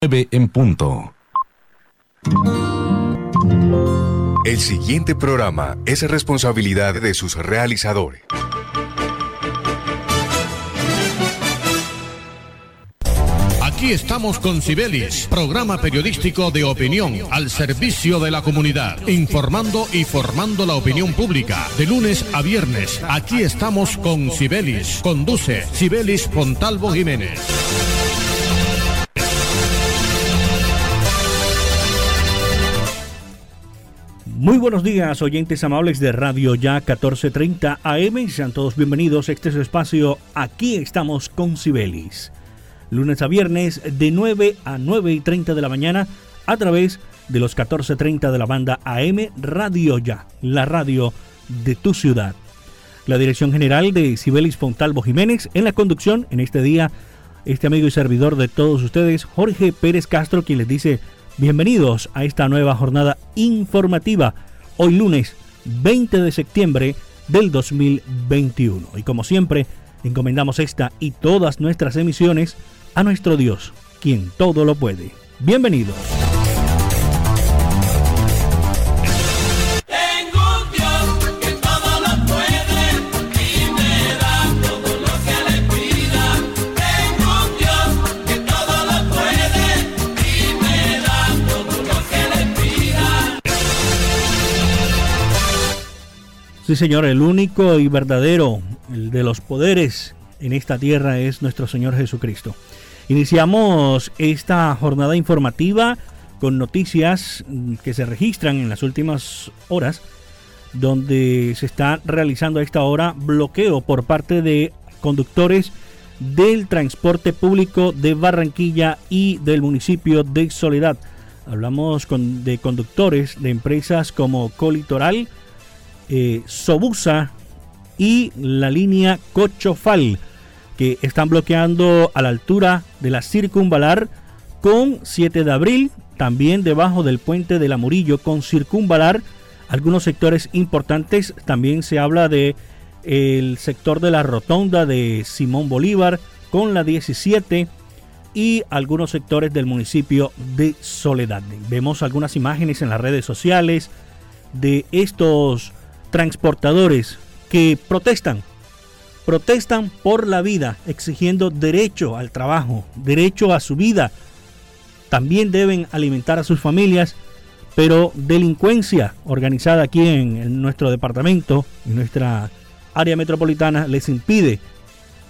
9 en punto. El siguiente programa es responsabilidad de sus realizadores. Aquí estamos con Cibelis, programa periodístico de opinión al servicio de la comunidad, informando y formando la opinión pública. De lunes a viernes, aquí estamos con Cibelis. Conduce Cibelis Pontalvo Jiménez. Muy buenos días, oyentes amables de Radio Ya 1430 AM. Sean todos bienvenidos a este espacio. Aquí estamos con Cibelis. Lunes a viernes de 9 a 9 y 30 de la mañana a través de los 1430 de la banda AM Radio Ya, la radio de tu ciudad. La dirección general de Cibelis Fontalvo Jiménez en la conducción en este día, este amigo y servidor de todos ustedes, Jorge Pérez Castro, quien les dice Bienvenidos a esta nueva jornada informativa, hoy lunes 20 de septiembre del 2021. Y como siempre, encomendamos esta y todas nuestras emisiones a nuestro Dios, quien todo lo puede. Bienvenidos. Sí, Señor, el único y verdadero, de los poderes en esta tierra es nuestro Señor Jesucristo. Iniciamos esta jornada informativa con noticias que se registran en las últimas horas, donde se está realizando a esta hora bloqueo por parte de conductores del transporte público de Barranquilla y del municipio de Soledad. Hablamos con, de conductores de empresas como Colitoral, eh, Sobusa y la línea Cochofal, que están bloqueando a la altura de la circunvalar con 7 de abril, también debajo del puente de la Murillo con circunvalar. Algunos sectores importantes, también se habla de el sector de la rotonda de Simón Bolívar con la 17 y algunos sectores del municipio de Soledad. Vemos algunas imágenes en las redes sociales de estos transportadores que protestan, protestan por la vida, exigiendo derecho al trabajo, derecho a su vida. También deben alimentar a sus familias, pero delincuencia organizada aquí en, nuestro departamento, en nuestra área metropolitana, les impide,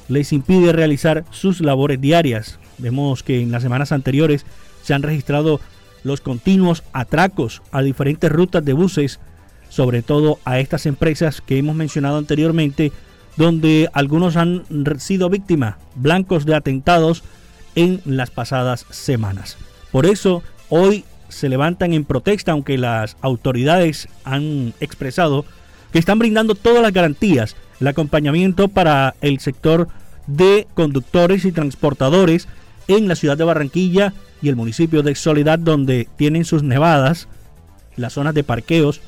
les impide realizar sus labores diarias. Vemos que en las semanas anteriores se han registrado los continuos atracos a diferentes rutas de buses sobre todo a estas empresas que hemos mencionado anteriormente, donde algunos han sido víctimas, blancos de atentados en las pasadas semanas. Por eso hoy se levantan en protesta, aunque las autoridades han expresado que están brindando todas las garantías, el acompañamiento para el sector de conductores y transportadores en la ciudad de Barranquilla y el municipio de Soledad, donde tienen sus nevadas, las zonas de parqueos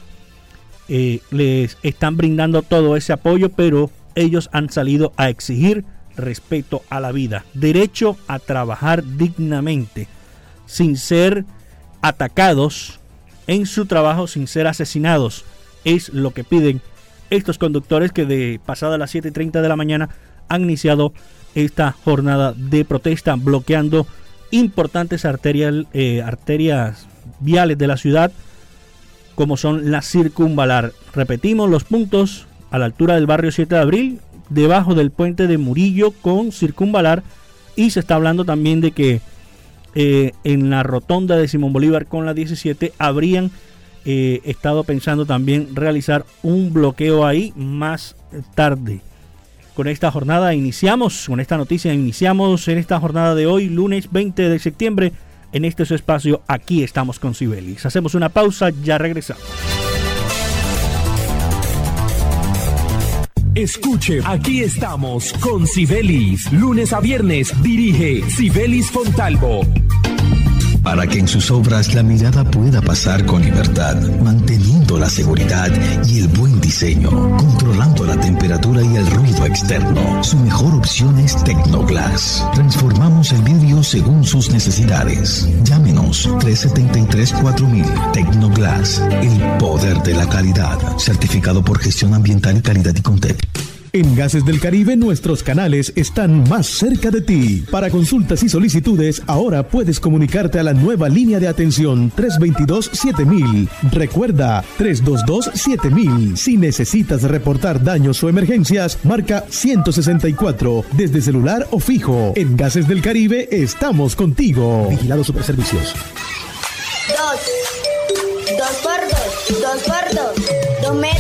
eh, les están brindando todo ese apoyo, pero ellos han salido a exigir respeto a la vida, derecho a trabajar dignamente, sin ser atacados en su trabajo, sin ser asesinados. Es lo que piden estos conductores que de pasada las 7.30 de la mañana han iniciado esta jornada de protesta bloqueando importantes eh, arterias viales de la ciudad como son la circunvalar. Repetimos los puntos a la altura del barrio 7 de abril, debajo del puente de Murillo con circunvalar y se está hablando también de que eh, en la rotonda de Simón Bolívar con la 17 habrían eh, estado pensando también realizar un bloqueo ahí más tarde. Con esta jornada iniciamos, con esta noticia iniciamos en esta jornada de hoy, lunes 20 de septiembre en este su espacio. Aquí estamos con Sibelis. Hacemos una pausa, ya regresamos. Escuche, aquí estamos con Sibelis. Lunes a viernes dirige Sibelis Fontalvo. Para que en sus obras la mirada pueda pasar con libertad, manteniendo la seguridad y el buen diseño, controlando la temperatura y el ruido externo. Su mejor opción es Tecnoglass. Transformamos el vidrio según sus necesidades. Llámenos 373-4000 Tecnoglass, el poder de la calidad, certificado por gestión ambiental y calidad y Contep. En Gases del Caribe nuestros canales están más cerca de ti. Para consultas y solicitudes, ahora puedes comunicarte a la nueva línea de atención 322-7000. Recuerda, 322-7000. Si necesitas reportar daños o emergencias, marca 164 desde celular o fijo. En Gases del Caribe estamos contigo. Vigilado Superservicios. Dos. Dos por dos. Dos por dos. Dos metros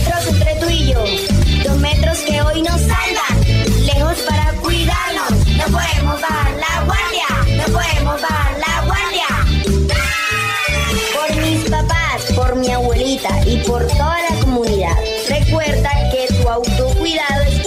hoy nos salvan. Lejos para cuidarnos. No podemos bajar la guardia. No podemos bajar la guardia. Por mis papás, por mi abuelita y por toda la comunidad. Recuerda que tu autocuidado es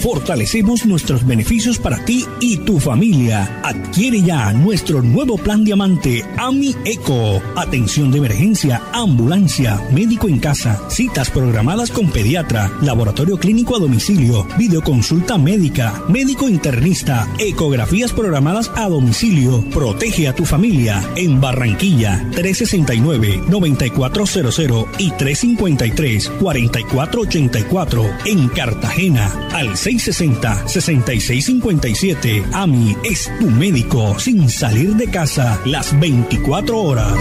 fortalecemos nuestros beneficios para ti y tu familia. Adquiere ya nuestro nuevo plan diamante AMI Eco. Atención de emergencia, ambulancia, médico en casa, citas programadas con pediatra, laboratorio clínico a domicilio, videoconsulta médica, médico internista, ecografías programadas a domicilio. Protege a tu familia en Barranquilla 369-9400 y 353-4484 en Cartagena al 660-6657. AMI es tu médico sin salir de casa las 24 horas.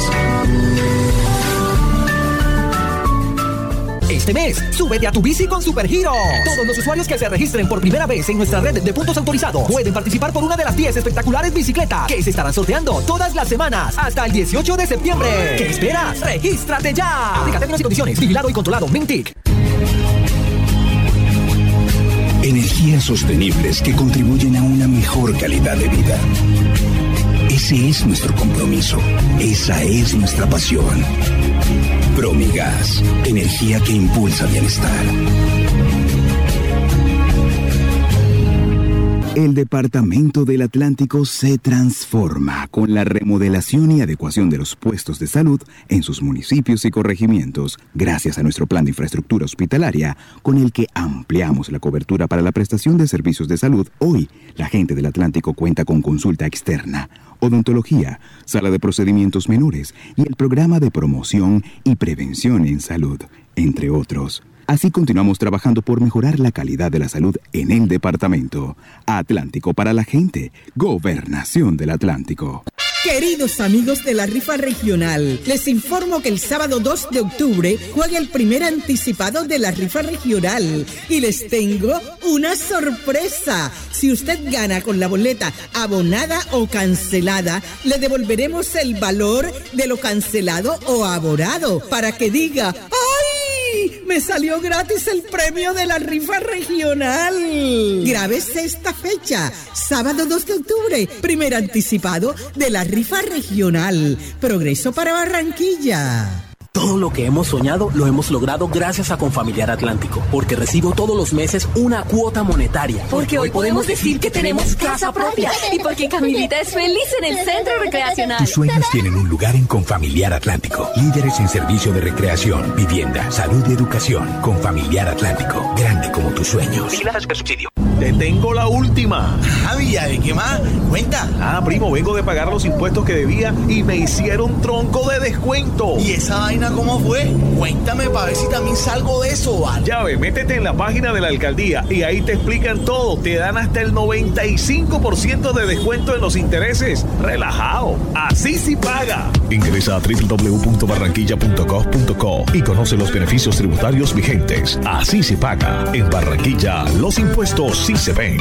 Este mes, súbete a tu bici con Supergiro. Todos los usuarios que se registren por primera vez en nuestra red de puntos autorizados pueden participar por una de las 10 espectaculares bicicletas que se estarán sorteando todas las semanas hasta el 18 de septiembre. ¿Qué esperas? ¡Regístrate ya! Aplica términos y condiciones. Vigilado y controlado. Mintic. Energías sostenibles que contribuyen a una mejor calidad de vida. Ese es nuestro compromiso. Esa es nuestra pasión. Promigas, energía que impulsa bienestar. El Departamento del Atlántico se transforma con la remodelación y adecuación de los puestos de salud en sus municipios y corregimientos, gracias a nuestro plan de infraestructura hospitalaria, con el que ampliamos la cobertura para la prestación de servicios de salud. Hoy, la gente del Atlántico cuenta con consulta externa, odontología, sala de procedimientos menores y el programa de promoción y prevención en salud, entre otros. Así continuamos trabajando por mejorar la calidad de la salud en el departamento. Atlántico para la gente. Gobernación del Atlántico. Queridos amigos de la rifa regional, les informo que el sábado 2 de octubre juega el primer anticipado de la rifa regional y les tengo una sorpresa. Si usted gana con la boleta abonada o cancelada, le devolveremos el valor de lo cancelado o aborado para que diga, Me salió gratis el premio de la rifa regional. Grábese esta fecha, sábado 2 de octubre, primer anticipado de la rifa regional. Progreso para Barranquilla. Todo lo que hemos soñado lo hemos logrado gracias a Confamiliar Atlántico, porque recibo todos los meses una cuota monetaria. Porque hoy podemos decir que tenemos casa propia y porque Camilita es feliz en el centro recreacional. Tus sueños tienen un lugar en Confamiliar Atlántico. Líderes en servicio de recreación, vivienda, salud y educación. Confamiliar Atlántico, grande como tus sueños. Vigilada subsidio. Te tengo la última. Ah, Villa, ¿de qué más? Cuenta. Ah, primo, vengo de pagar los impuestos que debía y me hicieron tronco de descuento. ¿Y esa vaina cómo fue? Cuéntame para ver si también salgo de eso, ¿vale? Ya ve, métete en la página de la alcaldía y ahí te explican todo. Te dan hasta el 95% de descuento en los intereses. Relajado. Así sí paga. Ingresa a www.barranquilla.gov.co y conoce los beneficios tributarios vigentes. Así se paga. En Barranquilla, los impuestos sí se ven.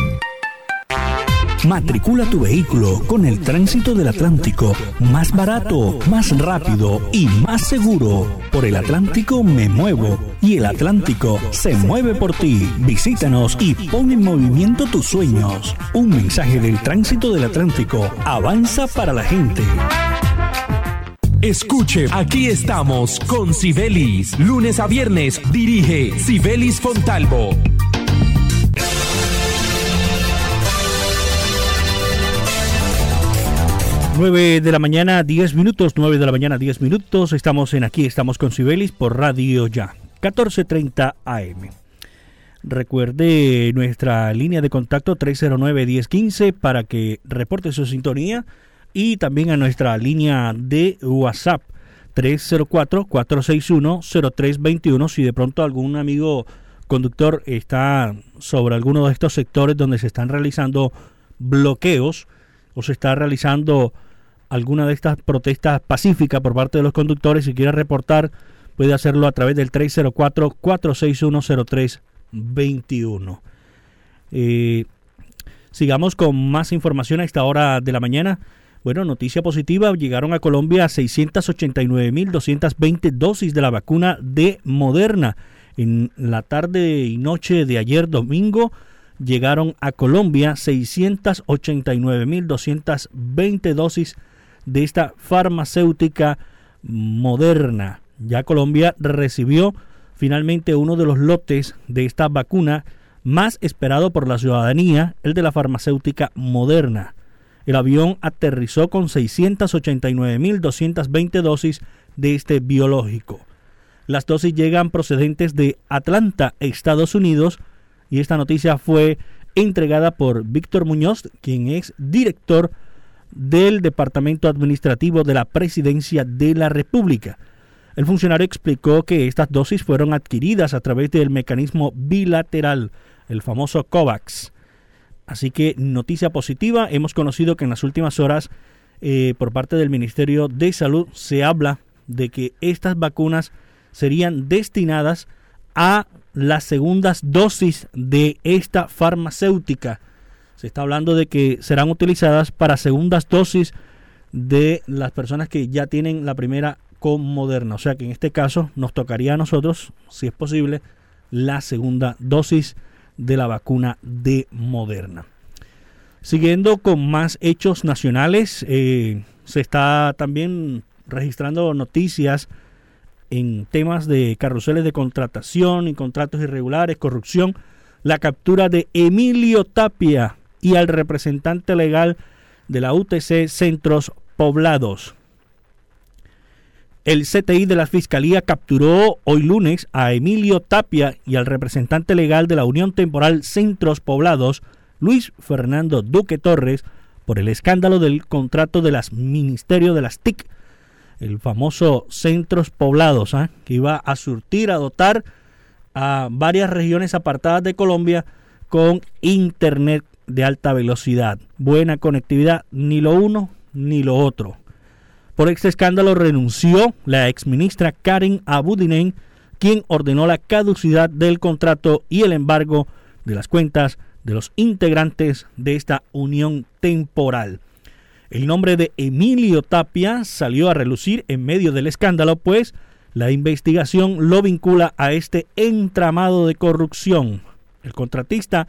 Matricula tu vehículo con el tránsito del Atlántico. Más barato, más rápido y más seguro. Por el Atlántico me muevo y el Atlántico se mueve por ti. Visítanos y pon en movimiento tus sueños. Un mensaje del tránsito del Atlántico. Avanza para la gente. Escuche, aquí estamos con Sibelis. Lunes a viernes dirige Sibelis Fontalvo. 9 de la mañana, 10 minutos, 9 de la mañana, 10 minutos. Estamos en aquí, estamos con Sibelis por Radio Ya, 14:30 AM. Recuerde nuestra línea de contacto 309-1015 para que reporte su sintonía y también a nuestra línea de WhatsApp 304-461-0321 si de pronto algún amigo conductor está sobre alguno de estos sectores donde se están realizando bloqueos o se está realizando alguna de estas protestas pacíficas por parte de los conductores, si quiere reportar, puede hacerlo a través del 304-461-0321. Eh, sigamos con más información a esta hora de la mañana. Bueno, noticia positiva, llegaron a Colombia 689.220 dosis de la vacuna de Moderna. En la tarde y noche de ayer domingo llegaron a Colombia 689.220 dosis de esta farmacéutica moderna. Ya Colombia recibió finalmente uno de los lotes de esta vacuna más esperado por la ciudadanía, el de la farmacéutica moderna. El avión aterrizó con 689.220 dosis de este biológico. Las dosis llegan procedentes de Atlanta, Estados Unidos, y esta noticia fue entregada por Víctor Muñoz, quien es director del Departamento Administrativo de la Presidencia de la República. El funcionario explicó que estas dosis fueron adquiridas a través del mecanismo bilateral, el famoso COVAX. Así que noticia positiva, hemos conocido que en las últimas horas eh, por parte del Ministerio de Salud se habla de que estas vacunas serían destinadas a las segundas dosis de esta farmacéutica se está hablando de que serán utilizadas para segundas dosis de las personas que ya tienen la primera con Moderna. O sea que en este caso nos tocaría a nosotros, si es posible, la segunda dosis de la vacuna de Moderna. Siguiendo con más hechos nacionales, eh, se está también registrando noticias en temas de carruseles de contratación y contratos irregulares, corrupción. La captura de Emilio Tapia, y al representante legal de la UTC Centros Poblados. El CTI de la Fiscalía capturó hoy lunes a Emilio Tapia y al representante legal de la Unión Temporal Centros Poblados, Luis Fernando Duque Torres, por el escándalo del contrato de las Ministerio de las TIC, el famoso Centros Poblados, ¿ah? que iba a surtir, a dotar a varias regiones apartadas de Colombia con Internet de alta velocidad, buena conectividad, ni lo uno ni lo otro. Por este escándalo renunció la exministra Karen Abudinen, quien ordenó la caducidad del contrato y el embargo de las cuentas de los integrantes de esta unión temporal. El nombre de Emilio Tapia salió a relucir en medio del escándalo, pues la investigación lo vincula a este entramado de corrupción. El contratista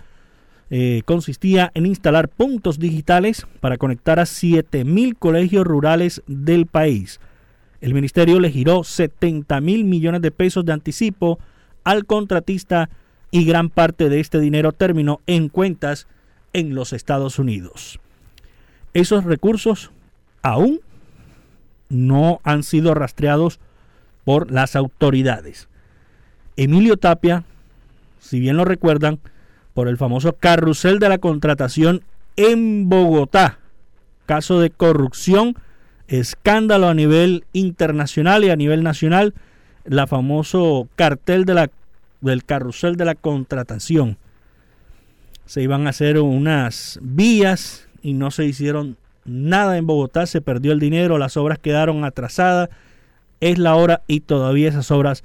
eh, consistía en instalar puntos digitales para conectar a 7.000 colegios rurales del país. El ministerio le giró 70 mil millones de pesos de anticipo al contratista y gran parte de este dinero terminó en cuentas en los Estados Unidos. Esos recursos aún no han sido rastreados por las autoridades. Emilio Tapia, si bien lo recuerdan, por el famoso carrusel de la contratación en Bogotá. Caso de corrupción, escándalo a nivel internacional y a nivel nacional, la famoso cartel de la, del carrusel de la contratación. Se iban a hacer unas vías y no se hicieron nada en Bogotá, se perdió el dinero, las obras quedaron atrasadas, es la hora y todavía esas obras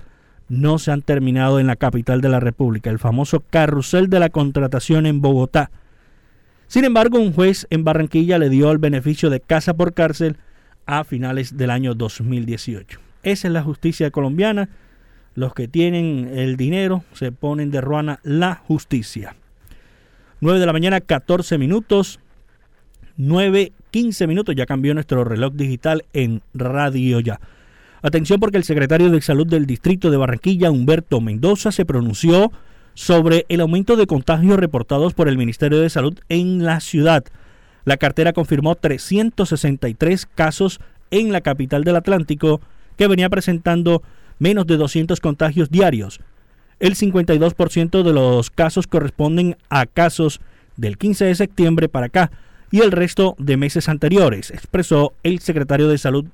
no se han terminado en la capital de la República, el famoso carrusel de la contratación en Bogotá. Sin embargo, un juez en Barranquilla le dio el beneficio de casa por cárcel a finales del año 2018. Esa es la justicia colombiana. Los que tienen el dinero se ponen de ruana la justicia. 9 de la mañana, 14 minutos. 9, 15 minutos. Ya cambió nuestro reloj digital en Radio Ya. Atención porque el secretario de Salud del Distrito de Barranquilla, Humberto Mendoza, se pronunció sobre el aumento de contagios reportados por el Ministerio de Salud en la ciudad. La cartera confirmó 363 casos en la capital del Atlántico, que venía presentando menos de 200 contagios diarios. El 52% de los casos corresponden a casos del 15 de septiembre para acá y el resto de meses anteriores, expresó el secretario de Salud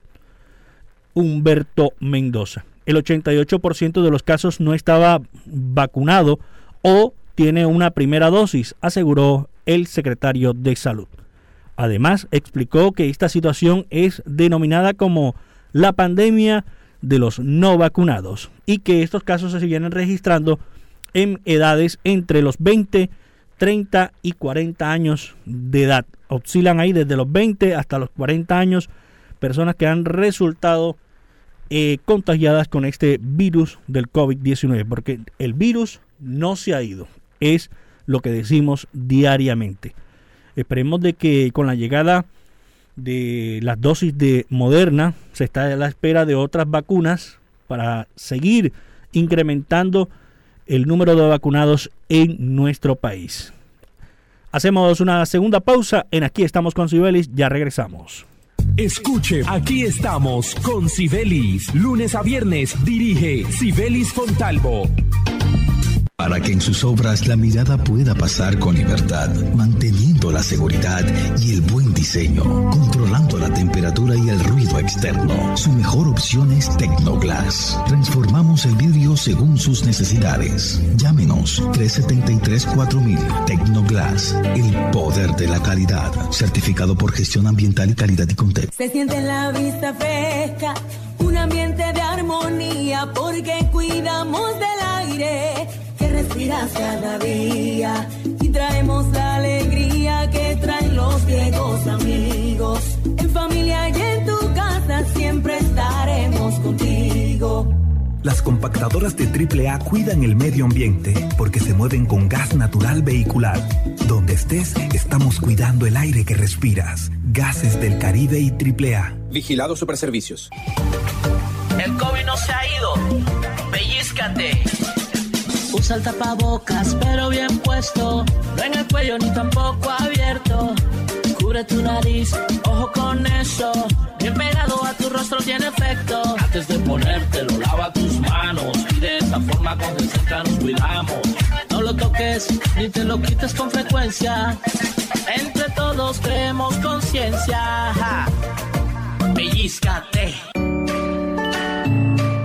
Humberto Mendoza. El 88% de los casos no estaba vacunado o tiene una primera dosis, aseguró el secretario de Salud. Además, explicó que esta situación es denominada como la pandemia de los no vacunados y que estos casos se vienen registrando en edades entre los 20, 30 y 40 años de edad. Oscilan ahí desde los 20 hasta los 40 años personas que han resultado eh, contagiadas con este virus del COVID-19, porque el virus no se ha ido, es lo que decimos diariamente. Esperemos de que con la llegada de las dosis de Moderna se está a la espera de otras vacunas para seguir incrementando el número de vacunados en nuestro país. Hacemos una segunda pausa en Aquí estamos con Cibelis, ya regresamos. Escuche, aquí estamos con Cibelis. Lunes a viernes dirige Cibelis Fontalvo para que en sus obras la mirada pueda pasar con libertad, manteniendo la seguridad y el buen diseño, controlando la temperatura y el ruido externo. Su mejor opción es Tecnoglass. Transformamos el vidrio según sus necesidades. Llámenos 373-4000 Tecnoglass, el poder de la calidad, certificado por gestión ambiental y calidad y contexto. Se siente la vista fresca, un ambiente de armonía, porque cuidamos del aire respiras cada día y traemos la alegría que traen los viejos amigos. En familia y en tu casa siempre estaremos contigo. Las compactadoras de AAA cuidan el medio ambiente porque se mueven con gas natural vehicular. Donde estés, estamos cuidando el aire que respiras. Gases del Caribe y AAA. Vigilado Superservicios. El COVID no se ha ido. Pellizcate. Usa el tapabocas, pero bien puesto. No en el cuello ni tampoco abierto. Cubre tu nariz, ojo con eso. Bien pegado a tu rostro tiene efecto. Antes de ponértelo, lava tus manos. Y de esa forma con cerca nos cuidamos. No lo toques ni te lo quites con frecuencia. Entre todos creemos conciencia. Pellizcate.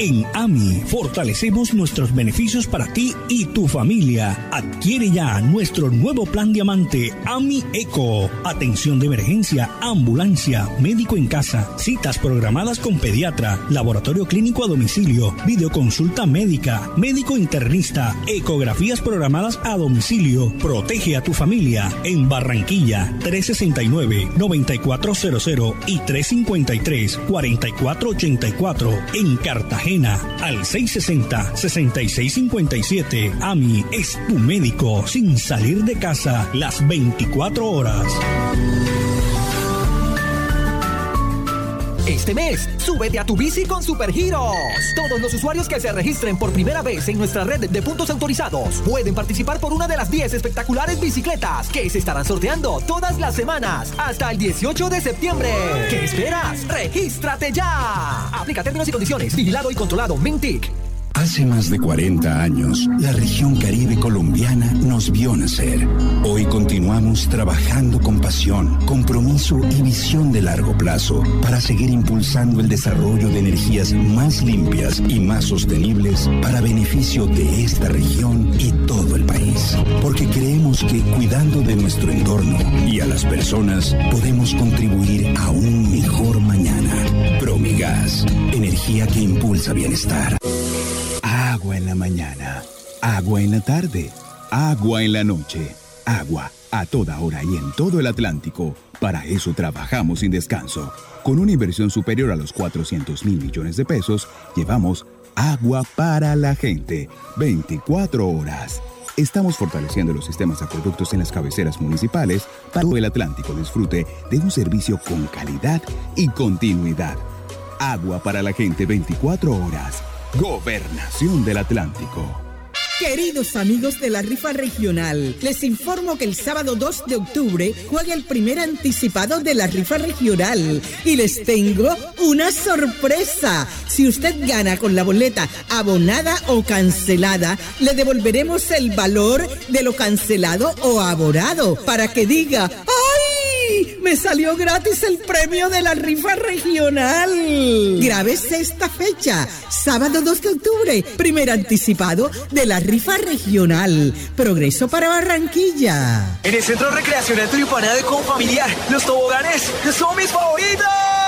En AMI fortalecemos nuestros beneficios para ti y tu familia. Adquiere ya nuestro nuevo plan diamante AMI Eco. Atención de emergencia, ambulancia, médico en casa, citas programadas con pediatra, laboratorio clínico a domicilio, videoconsulta médica, médico internista, ecografías programadas a domicilio. Protege a tu familia en Barranquilla 369-9400 y 353-4484 en Cartagena al 660-6657. AMI es tu médico sin salir de casa las 24 horas. Este mes, súbete a tu bici con Supergiros. Todos los usuarios que se registren por primera vez en nuestra red de puntos autorizados pueden participar por una de las 10 espectaculares bicicletas que se estarán sorteando todas las semanas hasta el 18 de septiembre. ¿Qué esperas? ¡Regístrate ya! Aplica términos y condiciones. Vigilado y controlado. Mintic. Hace más de 40 años, la región caribe colombiana nos vio nacer. Hoy continuamos trabajando con pasión, compromiso y visión de largo plazo para seguir impulsando el desarrollo de energías más limpias y más sostenibles para beneficio de esta región y todo el país. Porque creemos que cuidando de nuestro entorno y a las personas podemos contribuir a un mejor mañana. Promigas, energía que impulsa bienestar. Mañana, agua en la tarde, agua en la noche, agua a toda hora y en todo el Atlántico. Para eso trabajamos sin descanso. Con una inversión superior a los 400 mil millones de pesos, llevamos agua para la gente. 24 horas. Estamos fortaleciendo los sistemas de acueductos en las cabeceras municipales para que el Atlántico disfrute de un servicio con calidad y continuidad. Agua para la gente 24 horas. Gobernación del Atlántico. Queridos amigos de la rifa regional, les informo que el sábado 2 de octubre juega el primer anticipado de la rifa regional y les tengo una sorpresa. Si usted gana con la boleta abonada o cancelada, le devolveremos el valor de lo cancelado o abonado para que diga, ¡ay! Me salió gratis el premio de la rifa regional. Grábese esta fecha, sábado 2 de octubre, primer anticipado de la rifa regional. Progreso para Barranquilla. En el Centro Recreacional Tulipana de Confamiliar, los toboganes son mis favoritos.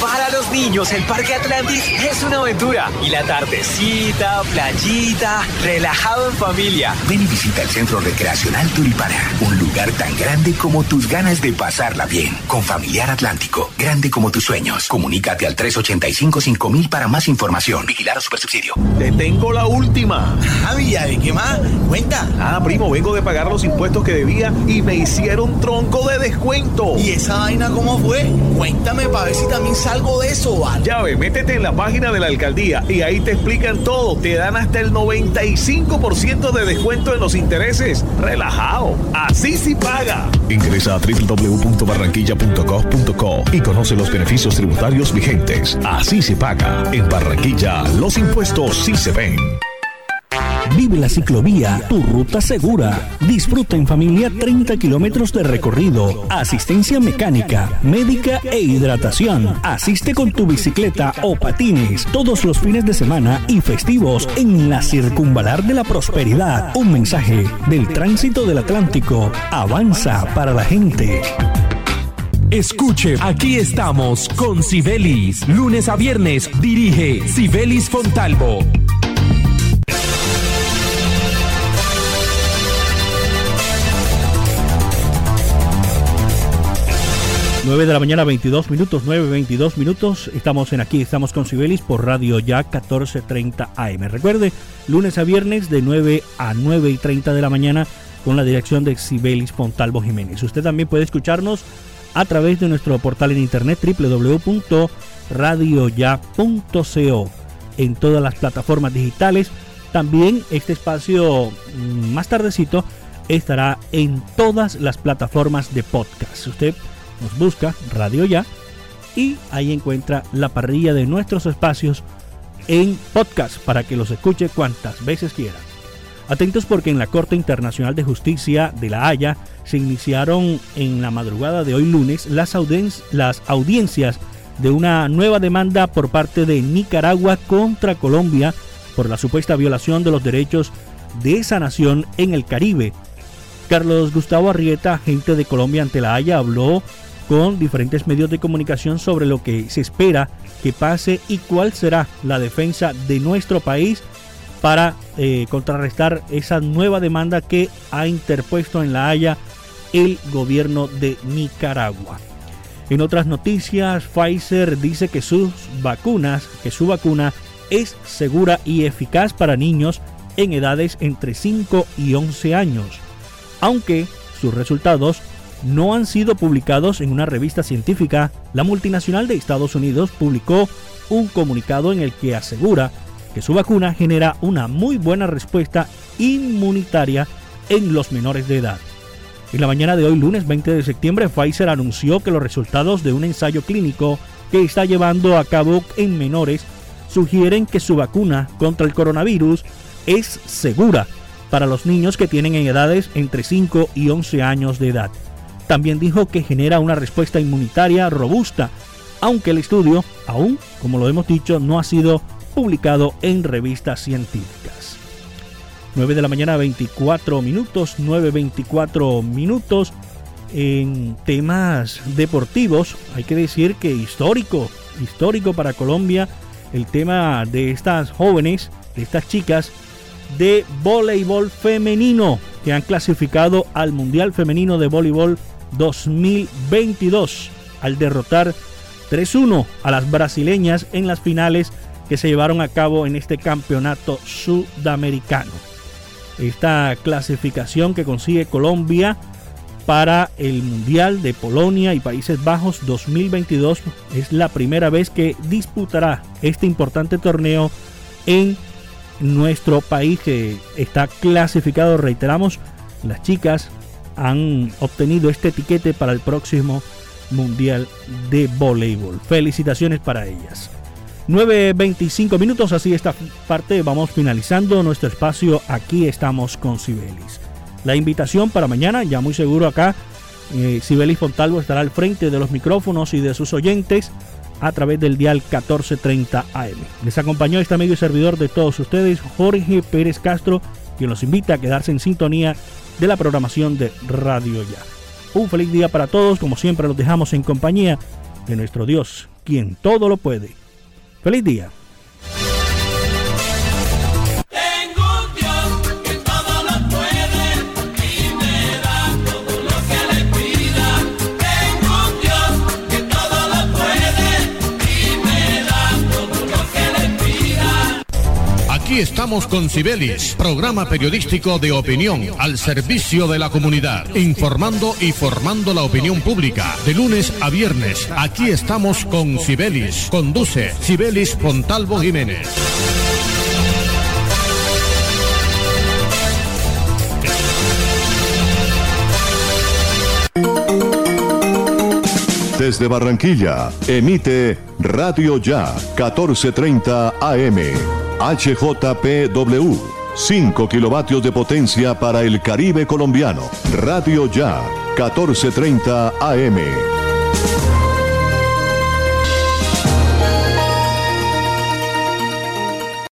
Para los niños, el Parque Atlantis es una aventura. Y la tardecita, playita, relajado en familia. Ven y visita el Centro Recreacional Tulipana, un lugar tan grande como tus ganas de pasarla bien. Con Familiar Atlántico, grande como tus sueños. Comunícate al 385-5000 para más información. Vigilar a Supersubsidio. Te tengo la última. Javi, ¿de qué más? Cuenta. Ah, primo, vengo de pagar los impuestos que debía y me hicieron tronco de descuento. ¿Y esa vaina cómo fue? Cuéntame para ver si también salgo de eso, ¿vale? Ya ve, métete en la página de la alcaldía y ahí te explican todo. Te dan hasta el 95% de descuento en los intereses. Relajado. Así sí paga. Ingresa a www.barranquilla.gov.co y conoce los beneficios tributarios vigentes. Así se paga. En Barranquilla, los impuestos sí se ven. Vive la ciclovía, tu ruta segura. Disfruta en familia 30 kilómetros de recorrido, asistencia mecánica, médica e hidratación. Asiste con tu bicicleta o patines todos los fines de semana y festivos en la Circunvalar de la Prosperidad. Un mensaje del Tránsito del Atlántico. Avanza para la gente. Escuche, aquí estamos con Sibelis. Lunes a viernes dirige Sibelis Fontalvo. 9 de la mañana, 22 minutos, 9, 22 minutos. Estamos en aquí, estamos con Sibelis por Radio Ya 1430 AM. Recuerde, lunes a viernes de 9 a 9 y 30 de la mañana con la dirección de Sibelis Fontalvo Jiménez. Usted también puede escucharnos a través de nuestro portal en internet www.radioya.co en todas las plataformas digitales. También este espacio mm, más tardecito estará en todas las plataformas de podcast. Usted nos busca Radio Ya y ahí encuentra la parrilla de nuestros espacios en podcast para que los escuche cuantas veces quiera. Atentos porque en la Corte Internacional de Justicia de La Haya se iniciaron en la madrugada de hoy lunes las, audiencias de una nueva demanda por parte de Nicaragua contra Colombia por la supuesta violación de los derechos de esa nación en el Caribe. Carlos Gustavo Arrieta, agente de Colombia ante la Haya, habló con diferentes medios de comunicación sobre lo que se espera que pase y cuál será la defensa de nuestro país para eh, contrarrestar esa nueva demanda que ha interpuesto en La Haya el gobierno de Nicaragua. En otras noticias, Pfizer dice que sus vacunas, que su vacuna es segura y eficaz para niños en edades entre 5 y 11 años, aunque sus resultados no han sido publicados en una revista científica, la multinacional de Estados Unidos publicó un comunicado en el que asegura que su vacuna genera una muy buena respuesta inmunitaria en los menores de edad. En la mañana de hoy, lunes 20 de septiembre, Pfizer anunció que los resultados de un ensayo clínico que está llevando a cabo en menores sugieren que su vacuna contra el coronavirus es segura para los niños que tienen en edades entre 5 y 11 años de edad. También dijo que genera una respuesta inmunitaria robusta, aunque el estudio aún, como lo hemos dicho, no ha sido publicado en revistas científicas. 9 de la mañana 24 minutos, 9.24 minutos. En temas deportivos, hay que decir que histórico, histórico para Colombia, el tema de estas jóvenes, de estas chicas de voleibol femenino que han clasificado al Mundial Femenino de Voleibol 2022 al derrotar 3-1 a las brasileñas en las finales que se llevaron a cabo en este campeonato sudamericano. esta clasificación que consigue Colombia para el Mundial de Polonia y Países Bajos 2022. Es la primera vez que disputará este importante torneo en nuestro país que está clasificado. Reiteramos, las chicas han obtenido este etiquete para el próximo Mundial de Voleibol. Felicitaciones para ellas. 9.25 minutos, así esta parte vamos finalizando nuestro espacio. Aquí estamos con Sibelis. La invitación para mañana, ya muy seguro acá, eh, Sibelis Fontalvo estará al frente de los micrófonos y de sus oyentes a través del dial 1430 AM. Les acompañó este amigo y servidor de todos ustedes, Jorge Pérez Castro, quien los invita a quedarse en sintonía de la programación de Radio Ya. Un feliz día para todos, como siempre los dejamos en compañía de nuestro Dios, quien todo lo puede. Feliz día. Aquí estamos con Cibelis, programa periodístico de opinión al servicio de la comunidad, informando y formando la opinión pública. De lunes a viernes, aquí estamos con Cibelis. Conduce Cibelis Fontalvo Jiménez. Desde Barranquilla, emite Radio Ya, 1430 AM. HJPW. 5 kilovatios de potencia para el Caribe colombiano. Radio Ya, 1430 AM.